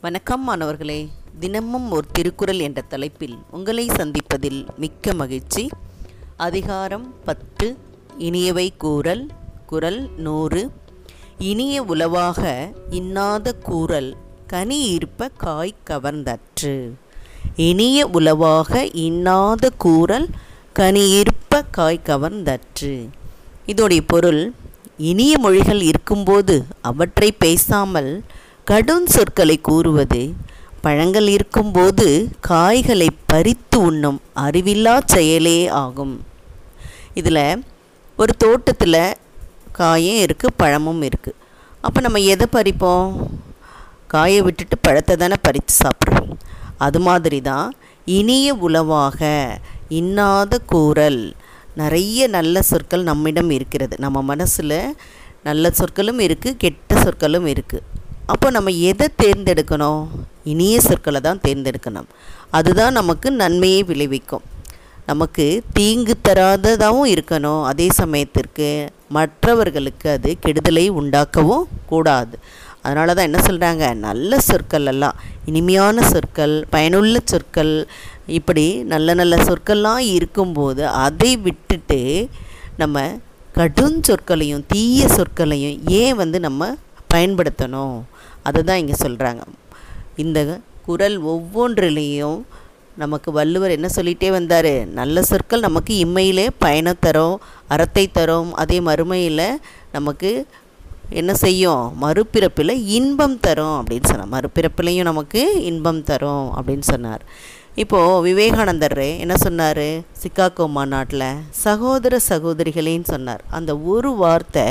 வணக்கம் மாணவர்களே. தினமும் ஒரு திருக்குறள் என்ற தலைப்பில் உங்களை சந்திப்பதில் மிக்க மகிழ்ச்சி. அதிகாரம் பத்து. இனியவை கூறல் குறள் நூறு. இனிய உளவாக இன்னாத கூறல் கனி இருப்ப காய் கவர்ந்தற்று. இனிய உளவாக இன்னாத கூறல் கனி இருப்ப காய் கவர்ந்தற்று. இதோடைய பொருள் இனிய மொழிகள் இருக்கும்போது அவற்றை பேசாமல் கடும் சொற்களை கூறுவது பழங்கள் இருக்கும்போது காய்களை பறித்து உண்ணும் அறிவில்லா செயலே ஆகும். இதில் ஒரு தோட்டத்தில் காயும் இருக்குது பழமும் இருக்குது. அப்போ நம்ம எதை பறிப்போம்? காயை விட்டுட்டு பழத்தை தானே பறித்து சாப்பிட்றோம் அது மாதிரி தான் இனிய உளவாக இன்னாத கூறல். நிறைய நல்ல சொற்கள் நம்மிடம் இருக்கிறது. நம்ம மனசில் நல்ல சொற்களும் இருக்குது கெட்ட சொற்களும் இருக்குது. அப்போ நம்ம எதை தேர்ந்தெடுக்கணும்? இனிய சொற்களை தான் தேர்ந்தெடுக்கணும். அதுதான் நமக்கு நன்மையை விளைவிக்கும். நமக்கு தீங்கு தராததாகவும் இருக்கணும். அதே சமயத்திற்கு மற்றவர்களுக்கு அது கெடுதலை உண்டாக்கவும் கூடாது. அதனால தான் என்ன சொல்கிறாங்க நல்ல சொற்கள் எல்லாம் இனிமையான சொற்கள் பயனுள்ள சொற்கள் இப்படி நல்ல நல்ல சொற்கள்லாம் இருக்கும்போது அதை விட்டுட்டு நம்ம கடும் சொற்களையும் தீய சொற்களையும் ஏன் வந்து நம்ம பயன்படுத்தணும்? அதை தான் இங்கே சொல்கிறாங்க இந்த குரல் ஒவ்வொன்றிலையும் நமக்கு வள்ளுவர் என்ன சொல்லிகிட்டே வந்தார்? நல்ல சொற்கள் நமக்கு இம்மையிலே பயணம் தரும் அறத்தை தரும். அதே மறுமையில் நமக்கு என்ன செய்யும்? மறுபிறப்பில் இன்பம் தரும் அப்படின்னு சொன்னார். மறுபிறப்பிலையும் நமக்கு இன்பம் தரும் அப்படின்னு சொன்னார். இப்போது விவேகானந்தர் என்ன சொன்னார்? சிக்காகோ மாநாட்டில் சகோதர சகோதரிகளேன்னு சொன்னார். அந்த ஒரு வார்த்தை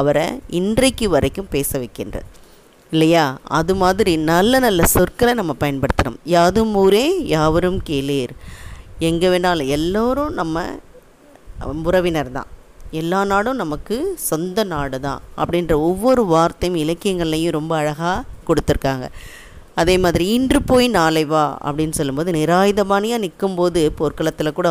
அவரை இன்றைக்கு வரைக்கும் பேச வைக்கின்றது. இல்லையா? அது மாதிரி நல்ல நல்ல சொற்களை நம்ம பயன்படுத்தணும். யாதும் ஊரே யாவரும் கேளீர். எங்கே வேணாலும் எல்லோரும் நம்ம உறவினர் தான். எல்லா நாடும் நமக்கு சொந்த நாடு தான் அப்படின்ற ஒவ்வொரு வார்த்தையும் இலக்கியங்கள்லையும் ரொம்ப அழகாக கொடுத்துருக்காங்க. அதே மாதிரி இன்று போய் நாளை வா அப்படின்னு சொல்லும்போது நிராயுதபாணியாக நிற்கும்போது போர்க்களத்தில் கூட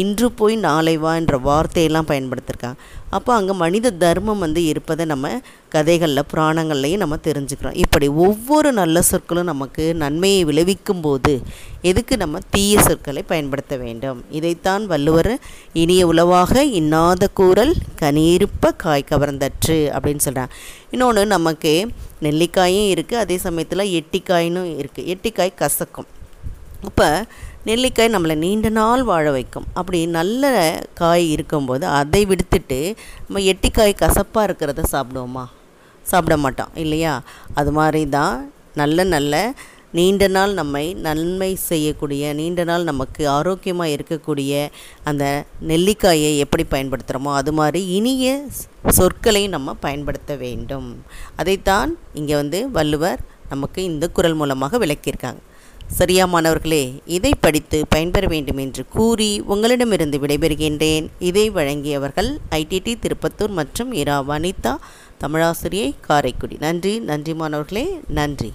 இன்று போய் நாளை வா என்ற வார்த்தையெல்லாம் பயன்படுத்தியிருக்காங்க அப்போ அங்கே மனித தர்மம் வந்து இருப்பதை நம்ம கதைகளில் புராணங்கள்லையும் நம்ம தெரிஞ்சுக்கிறோம். இப்படி ஒவ்வொரு நல்ல சொற்களும் நமக்கு நன்மையை விளைவிக்கும் போது எதுக்கு நம்ம தீய சொற்களை பயன்படுத்த வேண்டும்? இதைத்தான் வள்ளுவர் இனிய உளவாக இன்னாத கூறல் கனியிருப்ப காய் கவர்ந்தற்று அப்படின்னு சொல்கிறாங்க இன்னொன்று நமக்கு நெல்லிக்காயும் இருக்குது அதே சமயத்தில் எட்டிக்காயினும் இருக்குது எட்டிக்காய் கசக்கும். அப்போ நெல்லிக்காய் நம்மளை நீண்ட நாள் வாழ வைக்கும். அப்படி நல்ல காய் இருக்கும்போது அதை விடுத்துட்டு நம்ம எட்டிக்காய் கசப்பாக இருக்கிறத சாப்பிடுவோமா? சாப்பிட மாட்டான் இல்லையா? அது மாதிரி தான் நல்ல நல்ல நீண்ட நாள் நம்மை நன்மை செய்யக்கூடிய நீண்ட நாள் நமக்கு ஆரோக்கியமாக இருக்கக்கூடிய அந்த நெல்லிக்காயை எப்படி பயன்படுத்துகிறோமோ அது மாதிரி இனிய சொற்களை நம்ம பயன்படுத்த வேண்டும். அதைத்தான் இங்கே வந்து வள்ளுவர் நமக்கு இந்த குரல் மூலமாக விளக்கியிருக்காங்க. சரியா மாணவர்களே இதை படித்து பயன்பெற வேண்டும் என்று கூறி உங்களிடமிருந்து விடைபெறுகின்றேன். இதை வழங்கியவர்கள் ஐடிடி திருப்பத்தூர் மற்றும் இரா வனிதா தமிழாசிரியை காரைக்குடி. நன்றி நன்றி மாணவர்களே நன்றி.